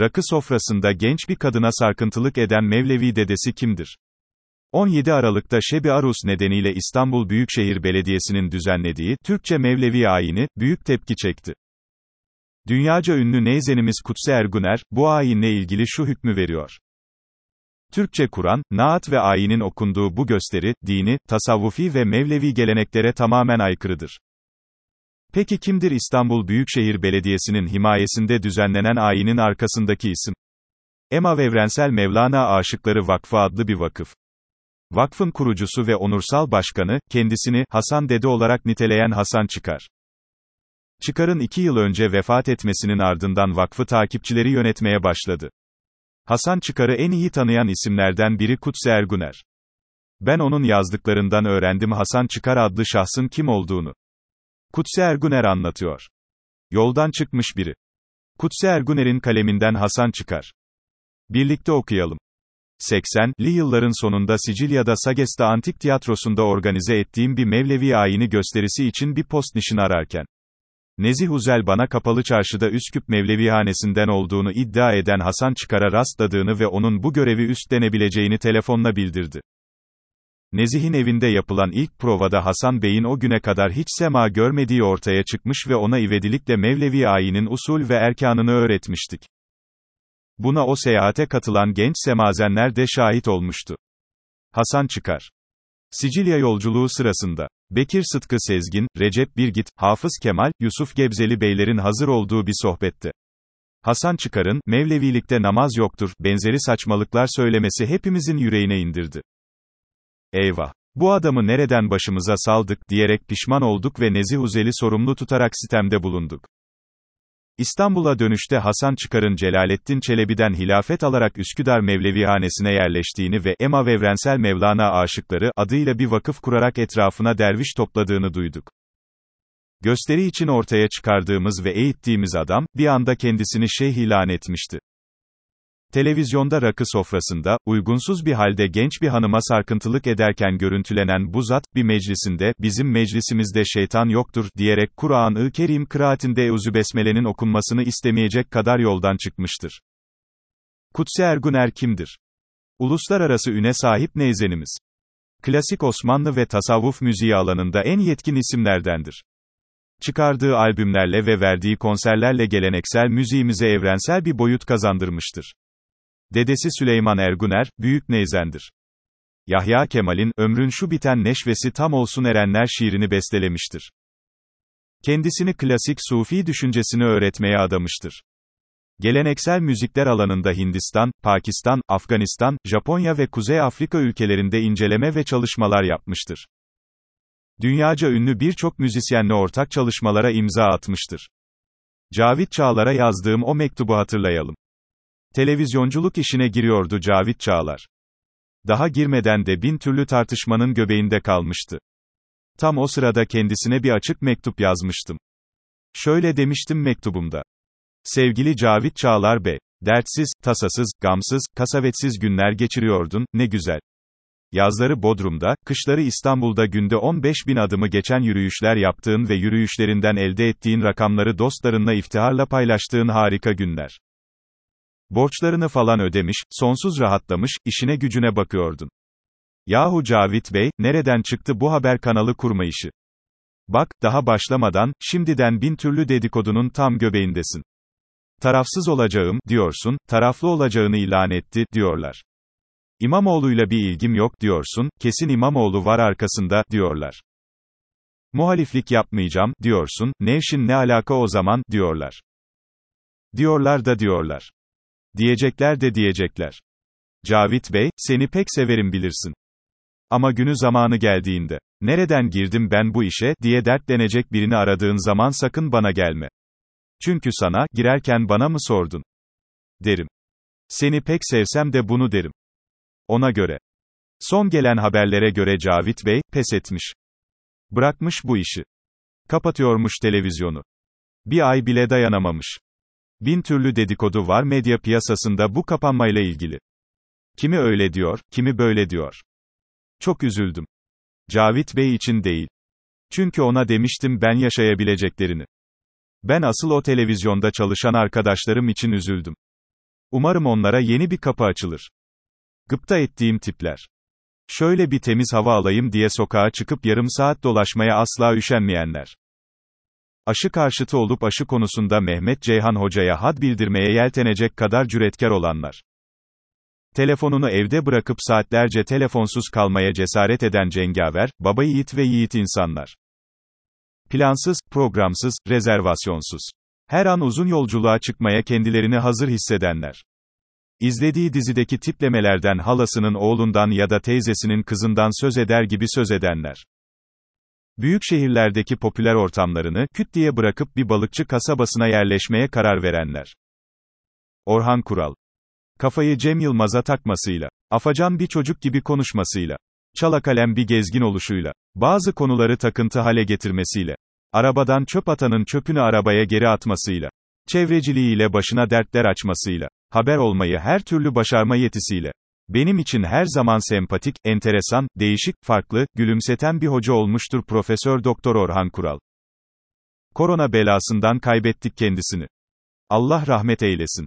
Rakı sofrasında genç bir kadına sarkıntılık eden Mevlevi dedesi kimdir? 17 Aralık'ta Şebi Arus nedeniyle İstanbul Büyükşehir Belediyesi'nin düzenlediği Türkçe Mevlevi ayini büyük tepki çekti. Dünyaca ünlü neyzenimiz Kutsi Erguner, bu ayinle ilgili şu hükmü veriyor. Türkçe Kur'an, naat ve ayinin okunduğu bu gösteri, dini, tasavvufi ve Mevlevi geleneklere tamamen aykırıdır. Peki kimdir İstanbul Büyükşehir Belediyesi'nin himayesinde düzenlenen ayinin arkasındaki isim? Emav Evrensel Mevlana Aşıkları Vakfı adlı bir vakıf. Vakfın kurucusu ve onursal başkanı, kendisini, Hasan Dede olarak niteleyen Hasan Çıkar. Çıkar'ın iki yıl önce vefat etmesinin ardından vakfı takipçileri yönetmeye başladı. Hasan Çıkar'ı en iyi tanıyan isimlerden biri Kutsi Erguner. Ben onun yazdıklarından öğrendim Hasan Çıkar adlı şahsın kim olduğunu. Kutsi Erguner anlatıyor. Yoldan çıkmış biri. Kutsi Erguner'in kaleminden Hasan Çıkar. Birlikte okuyalım. 80'li yılların sonunda Sicilya'da Sagesta Antik Tiyatrosu'nda organize ettiğim bir Mevlevi ayini gösterisi için bir post nişini ararken. Nezih Uzel bana kapalı çarşıda Üsküp Mevlevihanesi'nden olduğunu iddia eden Hasan Çıkar'a rastladığını ve onun bu görevi üstlenebileceğini telefonla bildirdi. Nezih'in evinde yapılan ilk provada Hasan Bey'in o güne kadar hiç sema görmediği ortaya çıkmış ve ona ivedilikle Mevlevi ayinin usul ve erkanını öğretmiştik. Buna o seyahate katılan genç semazenler de şahit olmuştu. Hasan Çıkar Sicilya yolculuğu sırasında, Bekir Sıtkı Sezgin, Recep Birgit, Hafız Kemal, Yusuf Gebzeli beylerin hazır olduğu bir sohbette. Hasan Çıkar'ın, Mevlevilikte namaz yoktur, benzeri saçmalıklar söylemesi hepimizin yüreğine indirdi. Eyvah! Bu adamı nereden başımıza saldık, diyerek pişman olduk ve Nezih Uzel'i sorumlu tutarak sistemde bulunduk. İstanbul'a dönüşte Hasan Çıkar'ın Celalettin Çelebi'den hilafet alarak Üsküdar Mevlevihanesine yerleştiğini ve Emav Evrensel Mevlana Aşıkları adıyla bir vakıf kurarak etrafına derviş topladığını duyduk. Gösteri için ortaya çıkardığımız ve eğittiğimiz adam, bir anda kendisini şeyh ilan etmişti. Televizyonda rakı sofrasında, uygunsuz bir halde genç bir hanıma sarkıntılık ederken görüntülenen bu zat, bir meclisinde, bizim meclisimizde şeytan yoktur, diyerek Kur'an-ı Kerim kıraatinde Euzü Besmele'nin okunmasını istemeyecek kadar yoldan çıkmıştır. Kutsi Erguner kimdir? Uluslararası üne sahip neyzenimiz. Klasik Osmanlı ve tasavvuf müziği alanında en yetkin isimlerdendir. Çıkardığı albümlerle ve verdiği konserlerle geleneksel müziğimize evrensel bir boyut kazandırmıştır. Dedesi Süleyman Erguner, büyük neyzendir. Yahya Kemal'in, ömrün şu biten neşvesi tam olsun erenler şiirini bestelemiştir. Kendisini klasik sufi düşüncesini öğretmeye adamıştır. Geleneksel müzikler alanında Hindistan, Pakistan, Afganistan, Japonya ve Kuzey Afrika ülkelerinde inceleme ve çalışmalar yapmıştır. Dünyaca ünlü birçok müzisyenle ortak çalışmalara imza atmıştır. Cavit Çağlar'a yazdığım o mektubu hatırlayalım. Televizyonculuk işine giriyordu Cavit Çağlar. Daha girmeden de bin türlü tartışmanın göbeğinde kalmıştı. Tam o sırada kendisine bir açık mektup yazmıştım. Şöyle demiştim mektubumda. Sevgili Cavit Çağlar Bey, dertsiz, tasasız, gamsız, kasavetsiz günler geçiriyordun, ne güzel. Yazları Bodrum'da, kışları İstanbul'da günde 15 bin adımı geçen yürüyüşler yaptığın ve yürüyüşlerinden elde ettiğin rakamları dostlarınla iftiharla paylaştığın harika günler. Borçlarını falan ödemiş, sonsuz rahatlamış, işine gücüne bakıyordun. Yahu Cavit Bey, nereden çıktı bu haber kanalı kurma işi? Bak, daha başlamadan, şimdiden bin türlü dedikodunun tam göbeğindesin. Tarafsız olacağım, diyorsun, taraflı olacağını ilan etti, diyorlar. İmamoğlu'yla bir ilgim yok, diyorsun, kesin İmamoğlu var arkasında, diyorlar. Muhaliflik yapmayacağım, diyorsun, Nevşin ne alaka o zaman, diyorlar. Diyorlar da diyorlar. Diyecekler de diyecekler. Cavit Bey, seni pek severim bilirsin. Ama günü zamanı geldiğinde, nereden girdim ben bu işe, diye dertlenecek birini aradığın zaman sakın bana gelme. Çünkü sana, girerken bana mı sordun? Derim. Seni pek sevsem de bunu derim. Ona göre. Son gelen haberlere göre Cavit Bey, pes etmiş. Bırakmış bu işi. Kapatıyormuş televizyonu. Bir ay bile dayanamamış. Bin türlü dedikodu var medya piyasasında bu kapanmayla ilgili. Kimi öyle diyor, kimi böyle diyor. Çok üzüldüm. Cavit Bey için değil. Çünkü ona demiştim ben yaşayabileceklerini. Ben asıl o televizyonda çalışan arkadaşlarım için üzüldüm. Umarım onlara yeni bir kapı açılır. Gıpta ettiğim tipler. Şöyle bir temiz hava alayım diye sokağa çıkıp yarım saat dolaşmaya asla üşenmeyenler. Aşı karşıtı olup aşı konusunda Mehmet Ceyhan Hoca'ya had bildirmeye yeltenecek kadar cüretkar olanlar. Telefonunu evde bırakıp saatlerce telefonsuz kalmaya cesaret eden cengaver, baba yiğit ve yiğit insanlar. Plansız, programsız, rezervasyonsuz. Her an uzun yolculuğa çıkmaya kendilerini hazır hissedenler. İzlediği dizideki tiplemelerden halasının oğlundan ya da teyzesinin kızından söz eder gibi söz edenler. Büyük şehirlerdeki popüler ortamlarını küt diye bırakıp bir balıkçı kasabasına yerleşmeye karar verenler. Orhan Kural. Kafayı Cem Yılmaz'a takmasıyla, afacan bir çocuk gibi konuşmasıyla, çalakalem bir gezgin oluşuyla, bazı konuları takıntı hale getirmesiyle, arabadan çöp atanın çöpünü arabaya geri atmasıyla, çevreciliğiyle başına dertler açmasıyla, haber olmayı her türlü başarma yetisiyle, benim için her zaman sempatik, enteresan, değişik, farklı, gülümseten bir hoca olmuştur Profesör Doktor Orhan Kural. Korona belasından kaybettik kendisini. Allah rahmet eylesin.